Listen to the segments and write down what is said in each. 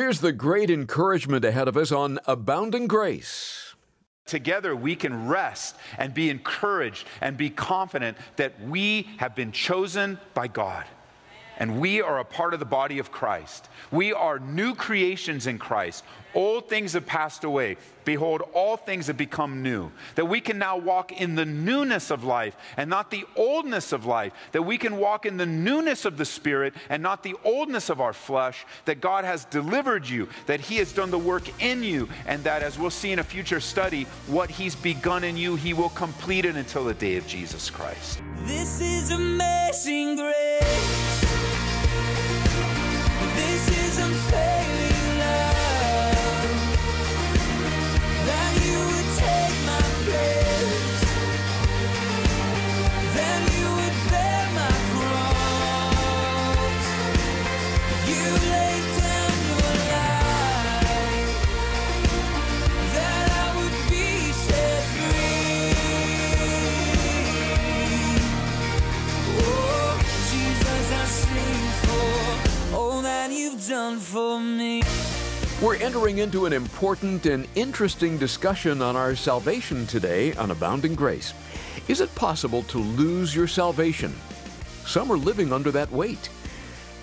Here's the great encouragement ahead of us on Abounding Grace. Together, we can rest and be encouraged and be confident that we have been chosen by God and we are a part of the body of Christ. We are new creations in Christ. Old things have passed away. Behold, all things have become new. That we can now walk in the newness of life and not the oldness of life. That we can walk in the newness of the Spirit and not the oldness of our flesh. That God has delivered you, that He has done the work in you, and that as we'll see in a future study, what He's begun in you, He will complete it until the day of Jesus Christ. This is amazing grace. This is entering into an important and interesting discussion on our salvation today on Abounding Grace. Is it possible to lose your salvation? Some are living under that weight.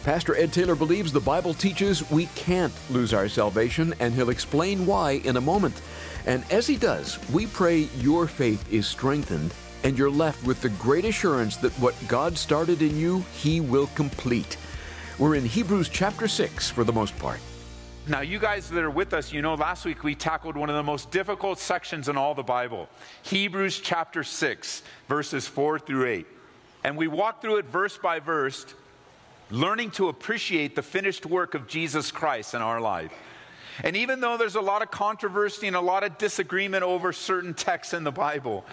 Pastor Ed Taylor believes the Bible teaches we can't lose our salvation, and he'll explain why in a moment. And as he does, we pray your faith is strengthened and you're left with the great assurance that what God started in you, he will complete. We're in Hebrews chapter 6 for the most part. Now, you guys that are with us, you know last week we tackled one of the most difficult sections in all the Bible Hebrews chapter 6, verses 4 through 8. And we walked through it verse by verse, learning to appreciate the finished work of Jesus Christ in our life. And even though there's a lot of controversy and a lot of disagreement over certain texts in the Bible,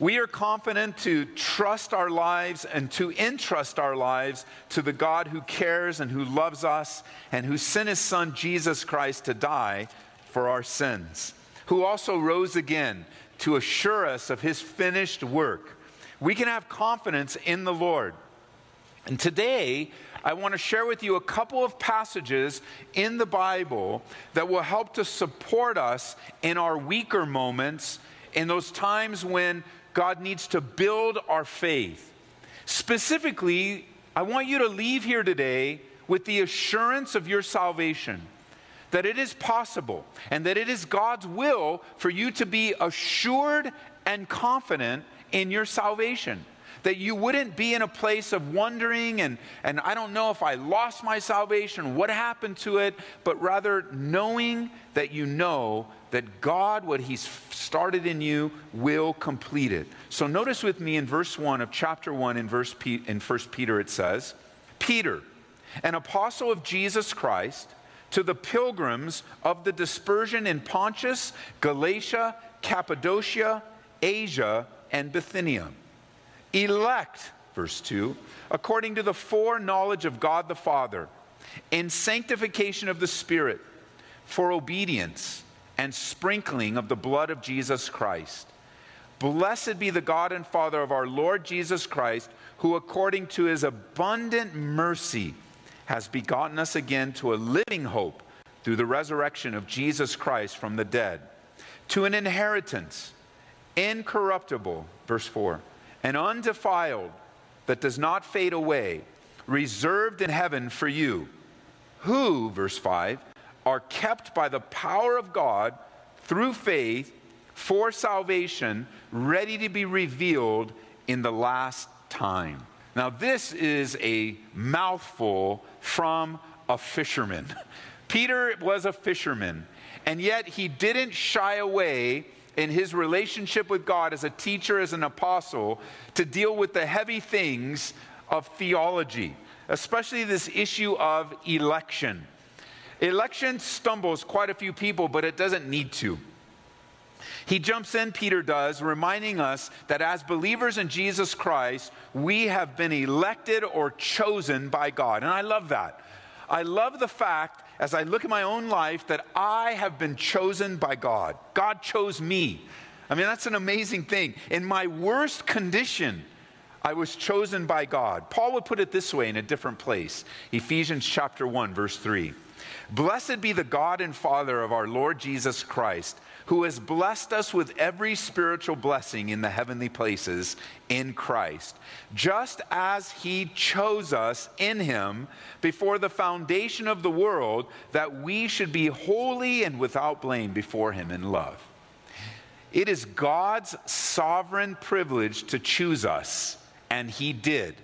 we are confident to trust our lives and to entrust our lives to the God who cares and who loves us and who sent his son Jesus Christ to die for our sins, who also rose again to assure us of his finished work. We can have confidence in the Lord. And today, I want to share with you a couple of passages in the Bible that will help to support us in our weaker moments, in those times when God needs to build our faith. Specifically, I want you to leave here today with the assurance of your salvation. That it is possible and that it is God's will for you to be assured and confident in your salvation that you wouldn't be in a place of wondering and, and I don't know if I lost my salvation, what happened to it, but rather knowing that you know that God, what He's started in you, will complete it. So notice with me in verse 1 of chapter 1 in, verse in 1 Peter, it says, Peter, an apostle of Jesus Christ, to the pilgrims of the dispersion in Pontus, Galatia, Cappadocia, Asia, and Bithynia elect, verse 2, according to the foreknowledge of God the Father, in sanctification of the Spirit, for obedience and sprinkling of the blood of Jesus Christ. Blessed be the God and Father of our Lord Jesus Christ, who according to his abundant mercy has begotten us again to a living hope through the resurrection of Jesus Christ from the dead, to an inheritance incorruptible, verse 4 and undefiled that does not fade away, reserved in heaven for you, who, verse 5, are kept by the power of God through faith for salvation, ready to be revealed in the last time. Now, this is a mouthful from a fisherman. Peter was a fisherman, and yet he didn't shy away in his relationship with God as a teacher, as an apostle, to deal with the heavy things of theology, especially this issue of election. Election stumbles quite a few people, but it doesn't need to. He jumps in, Peter does, reminding us that as believers in Jesus Christ, we have been elected or chosen by God. And I love that. I love the fact, as I look at my own life, that I have been chosen by God. God chose me. I mean, that's an amazing thing. In my worst condition, I was chosen by God. Paul would put it this way in a different place Ephesians chapter 1, verse 3. Blessed be the God and Father of our Lord Jesus Christ, who has blessed us with every spiritual blessing in the heavenly places in Christ, just as he chose us in him before the foundation of the world, that we should be holy and without blame before him in love. It is God's sovereign privilege to choose us, and he did.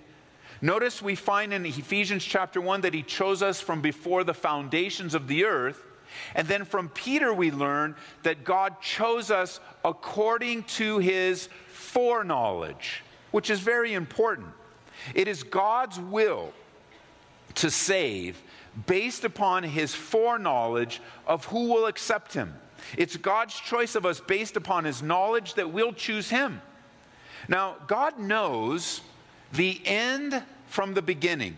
Notice we find in Ephesians chapter 1 that he chose us from before the foundations of the earth. And then from Peter, we learn that God chose us according to his foreknowledge, which is very important. It is God's will to save based upon his foreknowledge of who will accept him. It's God's choice of us based upon his knowledge that we'll choose him. Now, God knows the end from the beginning.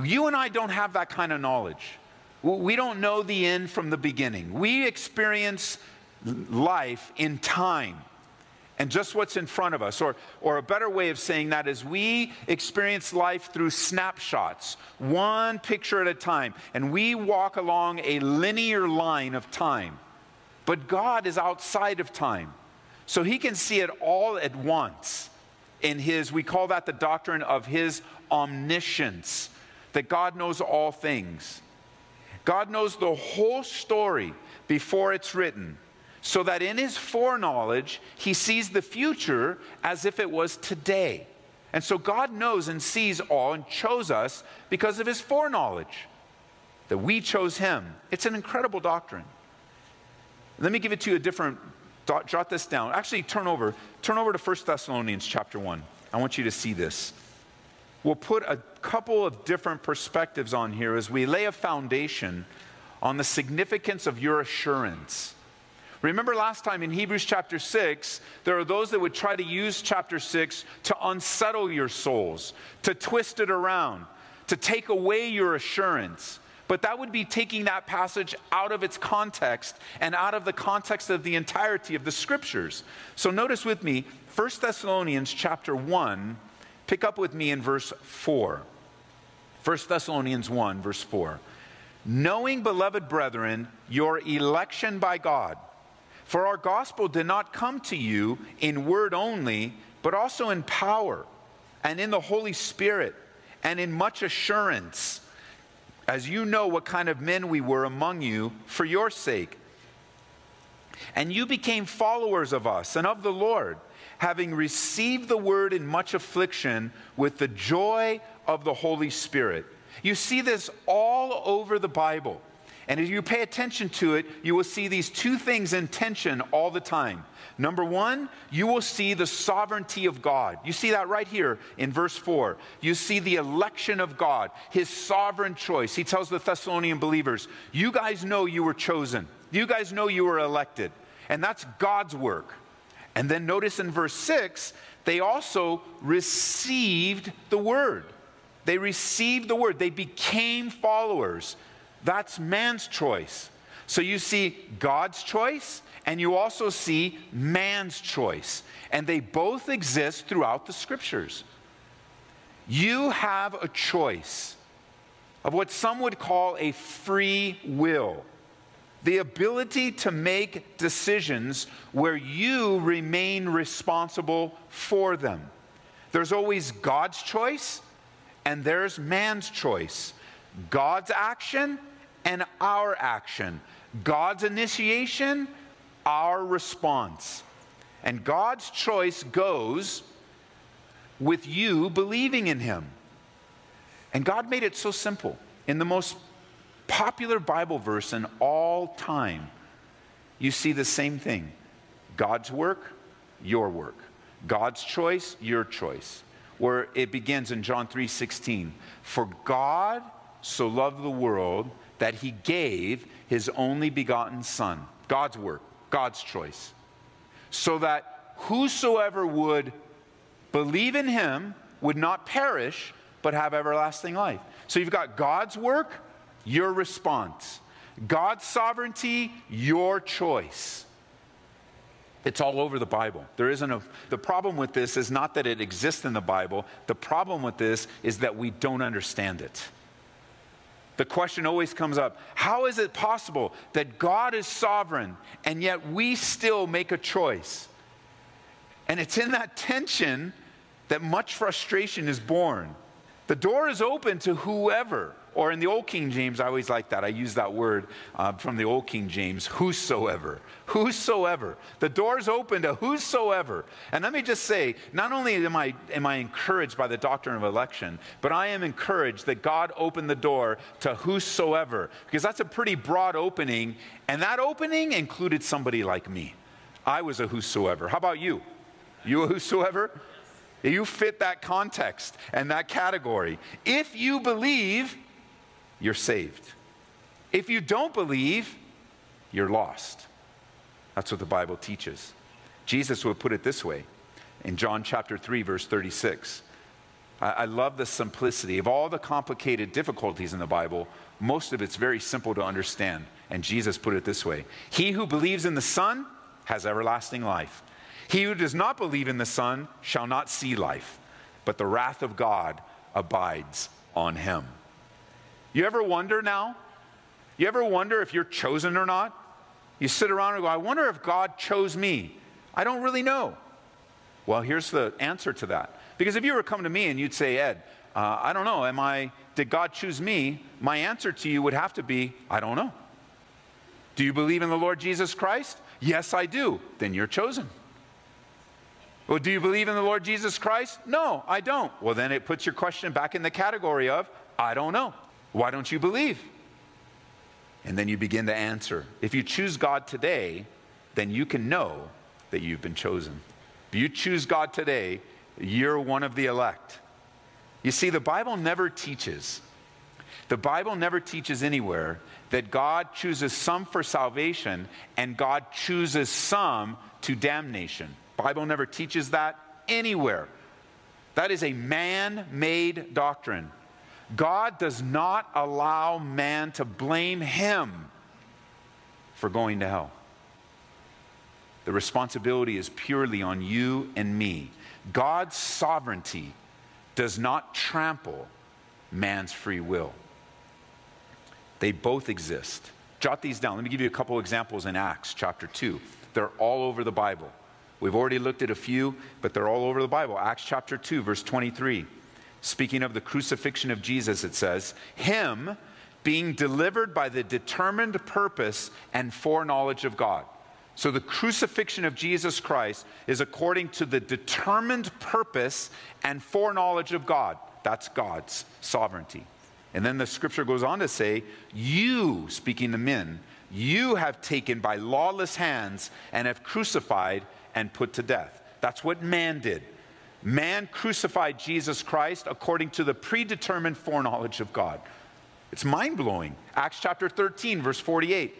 You and I don't have that kind of knowledge. We don't know the end from the beginning. We experience life in time and just what's in front of us. Or, or a better way of saying that is we experience life through snapshots, one picture at a time, and we walk along a linear line of time. But God is outside of time, so He can see it all at once in his, we call that the doctrine of his omniscience, that God knows all things. God knows the whole story before it's written, so that in his foreknowledge, he sees the future as if it was today. And so God knows and sees all and chose us because of his foreknowledge, that we chose him. It's an incredible doctrine. Let me give it to you a different jot this down. Actually, turn over. Turn over to 1 Thessalonians chapter 1. I want you to see this. We'll put a couple of different perspectives on here as we lay a foundation on the significance of your assurance. Remember last time in Hebrews chapter 6, there are those that would try to use chapter 6 to unsettle your souls, to twist it around, to take away your assurance. But that would be taking that passage out of its context and out of the context of the entirety of the scriptures. So notice with me 1 Thessalonians chapter 1, pick up with me in verse 4. 1 Thessalonians 1, verse 4. Knowing, beloved brethren, your election by God. For our gospel did not come to you in word only, but also in power and in the Holy Spirit and in much assurance as you know what kind of men we were among you for your sake. And you became followers of us and of the Lord, having received the word in much affliction with the joy of the Holy Spirit. You see this all over the Bible. And as you pay attention to it, you will see these two things in tension all the time. Number one, you will see the sovereignty of God. You see that right here in verse 4. You see the election of God, his sovereign choice. He tells the Thessalonian believers, You guys know you were chosen, you guys know you were elected. And that's God's work. And then notice in verse 6, they also received the word. They received the word, they became followers. That's man's choice. So you see God's choice and you also see man's choice. And they both exist throughout the scriptures. You have a choice of what some would call a free will the ability to make decisions where you remain responsible for them. There's always God's choice and there's man's choice. God's action and our action. God's initiation, our response. And God's choice goes with you believing in Him. And God made it so simple. In the most popular Bible verse in all time, you see the same thing God's work, your work. God's choice, your choice. Where it begins in John 3 16. For God so loved the world that he gave his only begotten Son. God's work, God's choice. So that whosoever would believe in him would not perish, but have everlasting life. So you've got God's work, your response. God's sovereignty, your choice. It's all over the Bible. There isn't a, the problem with this is not that it exists in the Bible. The problem with this is that we don't understand it. The question always comes up how is it possible that God is sovereign and yet we still make a choice? And it's in that tension that much frustration is born. The door is open to whoever. Or in the Old King James, I always like that. I use that word uh, from the Old King James whosoever. Whosoever. The door's open to whosoever. And let me just say, not only am I, am I encouraged by the doctrine of election, but I am encouraged that God opened the door to whosoever, because that's a pretty broad opening. And that opening included somebody like me. I was a whosoever. How about you? You a whosoever? You fit that context and that category. If you believe, you're saved. If you don't believe, you're lost. That's what the Bible teaches. Jesus would put it this way in John chapter 3, verse 36. I, I love the simplicity of all the complicated difficulties in the Bible. Most of it's very simple to understand. And Jesus put it this way He who believes in the Son has everlasting life. He who does not believe in the Son shall not see life, but the wrath of God abides on him. You ever wonder now? You ever wonder if you're chosen or not? You sit around and go, I wonder if God chose me. I don't really know. Well, here's the answer to that. Because if you were coming to me and you'd say, Ed, uh, I don't know, am I, did God choose me? My answer to you would have to be, I don't know. Do you believe in the Lord Jesus Christ? Yes, I do. Then you're chosen. Well, do you believe in the Lord Jesus Christ? No, I don't. Well, then it puts your question back in the category of, I don't know. Why don't you believe? And then you begin to answer. If you choose God today, then you can know that you've been chosen. If you choose God today, you're one of the elect. You see, the Bible never teaches, the Bible never teaches anywhere that God chooses some for salvation and God chooses some to damnation. Bible never teaches that anywhere. That is a man-made doctrine. God does not allow man to blame him for going to hell. The responsibility is purely on you and me. God's sovereignty does not trample man's free will. They both exist. Jot these down. Let me give you a couple examples in Acts chapter 2. They're all over the Bible. We've already looked at a few, but they're all over the Bible. Acts chapter 2, verse 23. Speaking of the crucifixion of Jesus, it says, Him being delivered by the determined purpose and foreknowledge of God. So the crucifixion of Jesus Christ is according to the determined purpose and foreknowledge of God. That's God's sovereignty. And then the scripture goes on to say, You, speaking to men, you have taken by lawless hands and have crucified and put to death. That's what man did. Man crucified Jesus Christ according to the predetermined foreknowledge of God. It's mind blowing. Acts chapter 13, verse 48.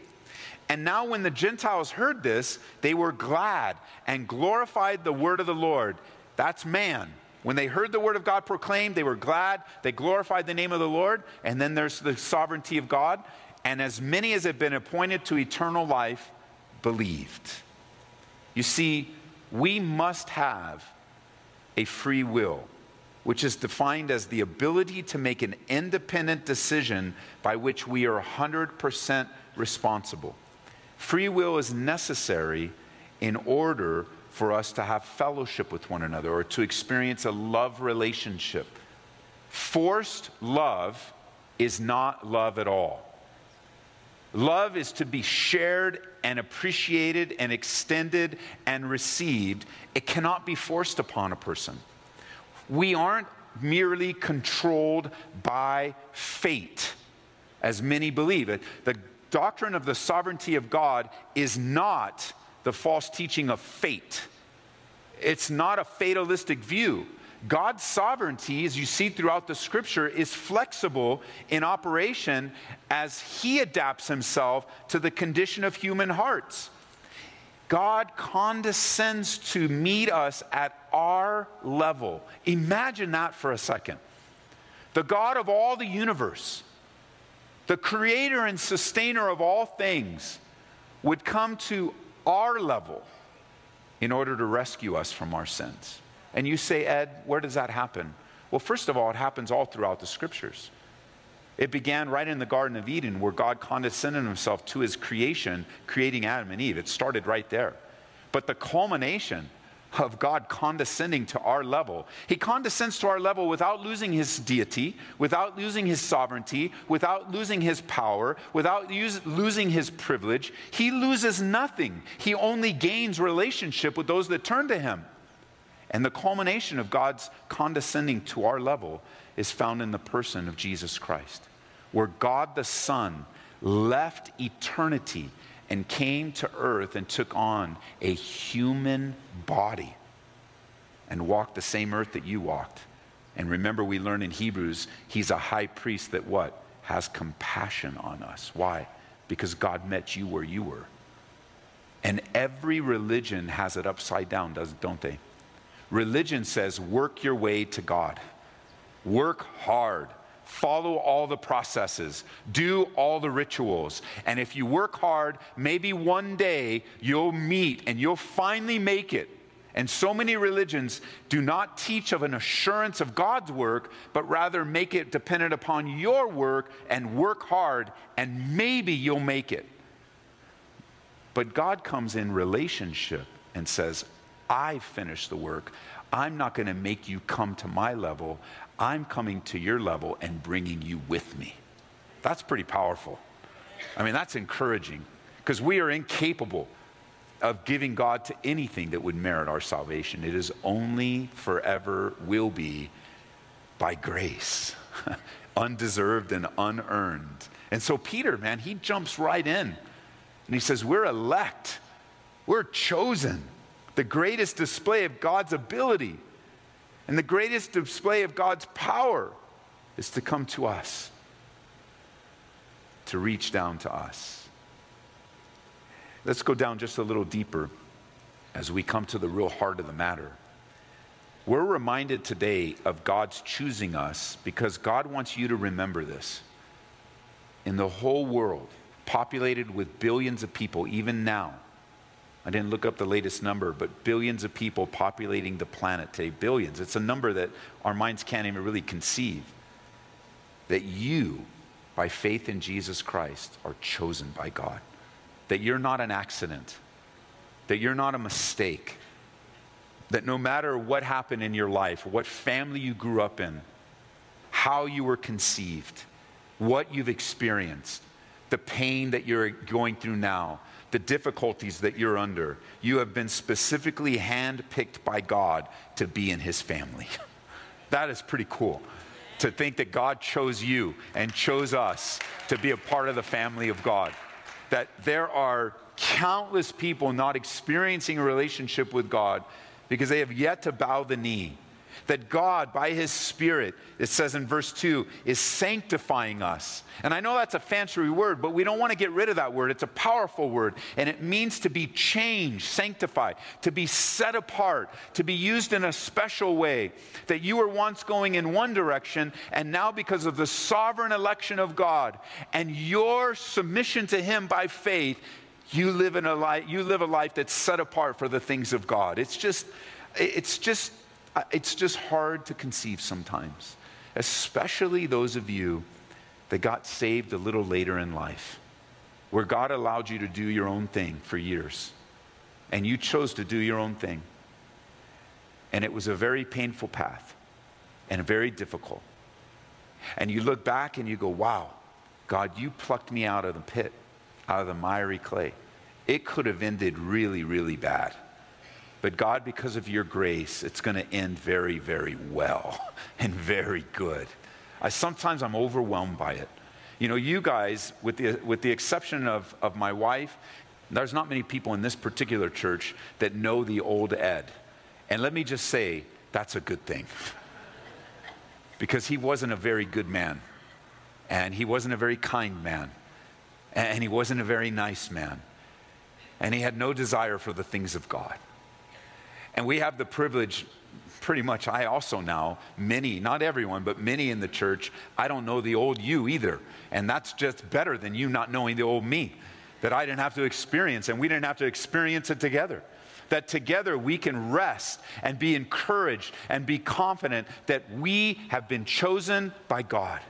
And now, when the Gentiles heard this, they were glad and glorified the word of the Lord. That's man. When they heard the word of God proclaimed, they were glad. They glorified the name of the Lord. And then there's the sovereignty of God. And as many as have been appointed to eternal life believed. You see, we must have a free will, which is defined as the ability to make an independent decision by which we are 100% responsible. Free will is necessary in order for us to have fellowship with one another or to experience a love relationship. Forced love is not love at all. Love is to be shared and appreciated and extended and received. It cannot be forced upon a person. We aren't merely controlled by fate, as many believe. The doctrine of the sovereignty of God is not the false teaching of fate, it's not a fatalistic view. God's sovereignty, as you see throughout the scripture, is flexible in operation as He adapts Himself to the condition of human hearts. God condescends to meet us at our level. Imagine that for a second. The God of all the universe, the creator and sustainer of all things, would come to our level in order to rescue us from our sins. And you say, Ed, where does that happen? Well, first of all, it happens all throughout the scriptures. It began right in the Garden of Eden where God condescended himself to his creation, creating Adam and Eve. It started right there. But the culmination of God condescending to our level, he condescends to our level without losing his deity, without losing his sovereignty, without losing his power, without use, losing his privilege. He loses nothing. He only gains relationship with those that turn to him. And the culmination of God's condescending to our level is found in the person of Jesus Christ, where God the Son left eternity and came to earth and took on a human body and walked the same earth that you walked. And remember, we learn in Hebrews, he's a high priest that what? Has compassion on us. Why? Because God met you where you were. And every religion has it upside down, does, don't they? Religion says, work your way to God. Work hard. Follow all the processes. Do all the rituals. And if you work hard, maybe one day you'll meet and you'll finally make it. And so many religions do not teach of an assurance of God's work, but rather make it dependent upon your work and work hard, and maybe you'll make it. But God comes in relationship and says, I finished the work. I'm not going to make you come to my level. I'm coming to your level and bringing you with me. That's pretty powerful. I mean, that's encouraging because we are incapable of giving God to anything that would merit our salvation. It is only forever will be by grace, undeserved and unearned. And so, Peter, man, he jumps right in and he says, We're elect, we're chosen. The greatest display of God's ability and the greatest display of God's power is to come to us, to reach down to us. Let's go down just a little deeper as we come to the real heart of the matter. We're reminded today of God's choosing us because God wants you to remember this. In the whole world, populated with billions of people, even now, I didn't look up the latest number, but billions of people populating the planet today. Billions. It's a number that our minds can't even really conceive. That you, by faith in Jesus Christ, are chosen by God. That you're not an accident. That you're not a mistake. That no matter what happened in your life, what family you grew up in, how you were conceived, what you've experienced, the pain that you're going through now, the difficulties that you're under, you have been specifically handpicked by God to be in His family. that is pretty cool. To think that God chose you and chose us to be a part of the family of God. That there are countless people not experiencing a relationship with God because they have yet to bow the knee that God, by His Spirit, it says in verse 2, is sanctifying us. And I know that's a fancy word, but we don't want to get rid of that word. It's a powerful word, and it means to be changed, sanctified, to be set apart, to be used in a special way. That you were once going in one direction, and now because of the sovereign election of God and your submission to Him by faith, you live in a life you live a life that's set apart for the things of God. It's just it's just it's just hard to conceive sometimes, especially those of you that got saved a little later in life, where God allowed you to do your own thing for years, and you chose to do your own thing. And it was a very painful path and very difficult. And you look back and you go, wow, God, you plucked me out of the pit, out of the miry clay. It could have ended really, really bad. But God, because of your grace, it's going to end very, very well and very good. I, sometimes I'm overwhelmed by it. You know, you guys, with the, with the exception of, of my wife, there's not many people in this particular church that know the old Ed. And let me just say, that's a good thing. because he wasn't a very good man. And he wasn't a very kind man. And he wasn't a very nice man. And he had no desire for the things of God. And we have the privilege, pretty much, I also now, many, not everyone, but many in the church, I don't know the old you either. And that's just better than you not knowing the old me that I didn't have to experience, and we didn't have to experience it together. that together we can rest and be encouraged and be confident that we have been chosen by God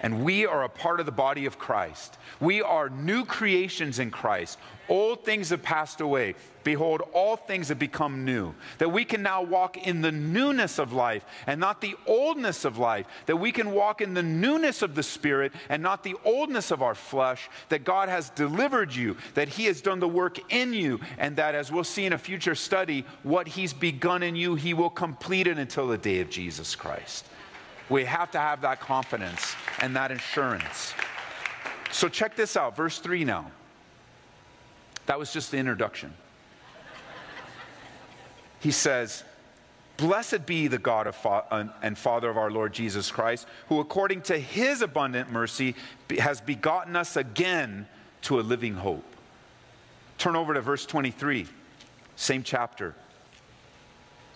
and we are a part of the body of Christ. We are new creations in Christ. Old things have passed away. Behold, all things have become new. That we can now walk in the newness of life and not the oldness of life. That we can walk in the newness of the Spirit and not the oldness of our flesh. That God has delivered you, that He has done the work in you, and that as we'll see in a future study, what He's begun in you, He will complete it until the day of Jesus Christ. We have to have that confidence and that assurance. So, check this out, verse 3 now. That was just the introduction. He says, Blessed be the God fa- uh, and Father of our Lord Jesus Christ, who according to his abundant mercy has begotten us again to a living hope. Turn over to verse 23, same chapter.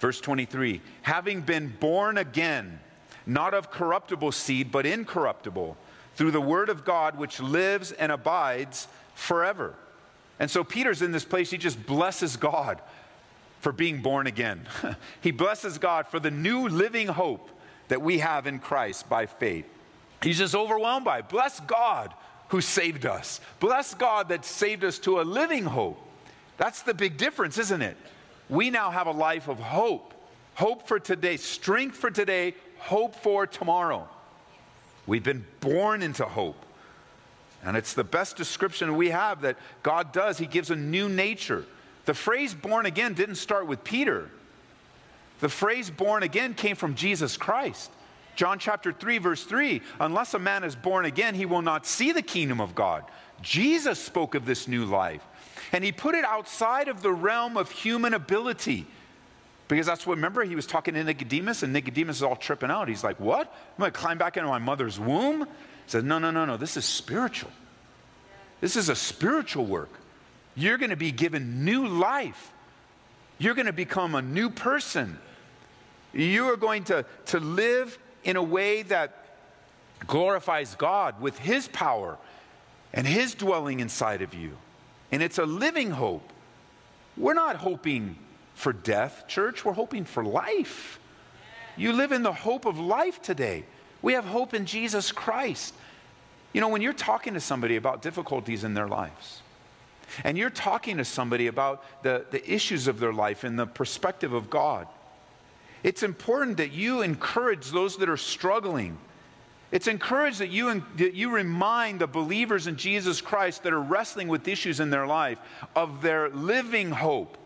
Verse 23 Having been born again, not of corruptible seed, but incorruptible, through the word of God which lives and abides forever. And so Peter's in this place, he just blesses God for being born again. he blesses God for the new living hope that we have in Christ by faith. He's just overwhelmed by it. Bless God who saved us. Bless God that saved us to a living hope. That's the big difference, isn't it? We now have a life of hope. Hope for today, strength for today, hope for tomorrow. We've been born into hope. And it's the best description we have that God does. He gives a new nature. The phrase born again didn't start with Peter. The phrase born again came from Jesus Christ. John chapter 3, verse 3 Unless a man is born again, he will not see the kingdom of God. Jesus spoke of this new life. And he put it outside of the realm of human ability. Because that's what, remember, he was talking to Nicodemus, and Nicodemus is all tripping out. He's like, What? I'm going to climb back into my mother's womb? He says, No, no, no, no. This is spiritual. This is a spiritual work. You're going to be given new life. You're going to become a new person. You are going to, to live in a way that glorifies God with His power and His dwelling inside of you. And it's a living hope. We're not hoping for death, church. We're hoping for life. You live in the hope of life today. We have hope in Jesus Christ. You know, when you're talking to somebody about difficulties in their lives, and you're talking to somebody about the, the issues of their life in the perspective of God, it's important that you encourage those that are struggling. It's encouraged that you, that you remind the believers in Jesus Christ that are wrestling with issues in their life of their living hope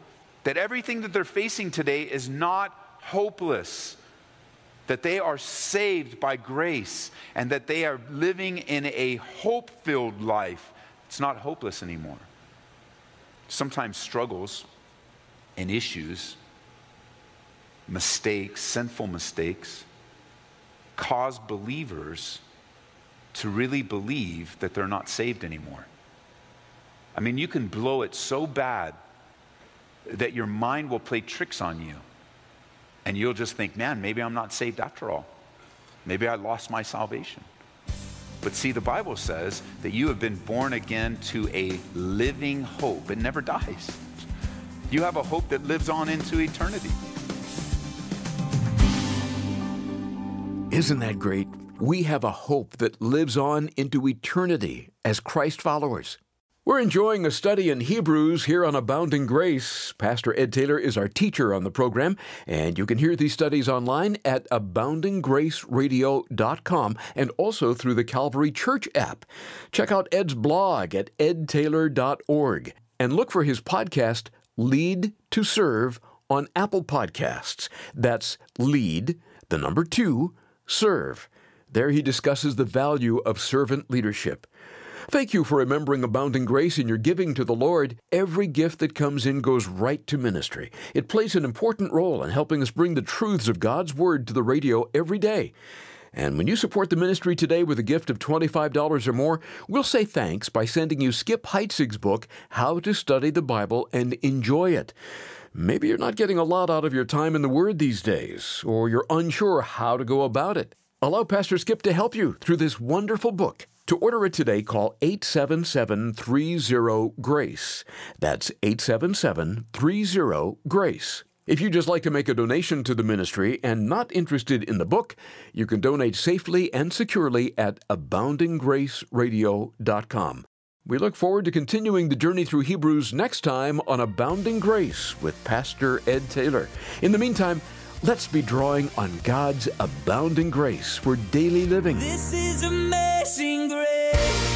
that everything that they're facing today is not hopeless, that they are saved by grace, and that they are living in a hope filled life. It's not hopeless anymore. Sometimes struggles and issues, mistakes, sinful mistakes, cause believers to really believe that they're not saved anymore. I mean, you can blow it so bad that your mind will play tricks on you. And you'll just think, man, maybe I'm not saved after all. Maybe I lost my salvation. But see, the Bible says that you have been born again to a living hope. It never dies. You have a hope that lives on into eternity. Isn't that great? We have a hope that lives on into eternity as Christ followers. We're enjoying a study in Hebrews here on Abounding Grace. Pastor Ed Taylor is our teacher on the program, and you can hear these studies online at aboundinggraceradio.com and also through the Calvary Church app. Check out Ed's blog at edtaylor.org and look for his podcast, Lead to Serve, on Apple Podcasts. That's Lead, the number two, Serve. There he discusses the value of servant leadership. Thank you for remembering abounding grace in your giving to the Lord. Every gift that comes in goes right to ministry. It plays an important role in helping us bring the truths of God's Word to the radio every day. And when you support the ministry today with a gift of $25 or more, we'll say thanks by sending you Skip Heitzig's book, How to Study the Bible and Enjoy It. Maybe you're not getting a lot out of your time in the Word these days, or you're unsure how to go about it. Allow Pastor Skip to help you through this wonderful book. To order it today, call 877 30 GRACE. That's 877 30 GRACE. If you'd just like to make a donation to the ministry and not interested in the book, you can donate safely and securely at aboundinggraceradio.com. We look forward to continuing the journey through Hebrews next time on Abounding Grace with Pastor Ed Taylor. In the meantime, let's be drawing on God's abounding grace for daily living. This is amazing grace.